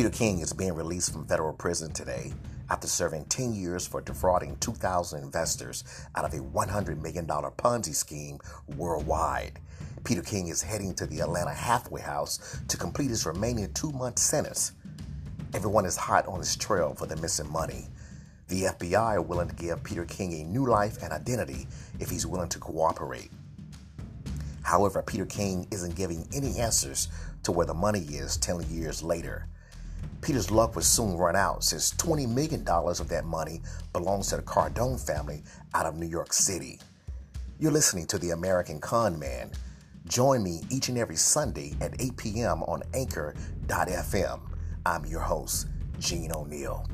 Peter King is being released from federal prison today after serving 10 years for defrauding 2,000 investors out of a $100 million Ponzi scheme worldwide. Peter King is heading to the Atlanta halfway house to complete his remaining two month sentence. Everyone is hot on his trail for the missing money. The FBI are willing to give Peter King a new life and identity if he's willing to cooperate. However, Peter King isn't giving any answers to where the money is 10 years later. Peter's luck would soon run out since $20 million of that money belongs to the Cardone family out of New York City. You're listening to The American Con Man. Join me each and every Sunday at 8 p.m. on Anchor.fm. I'm your host, Gene O'Neal.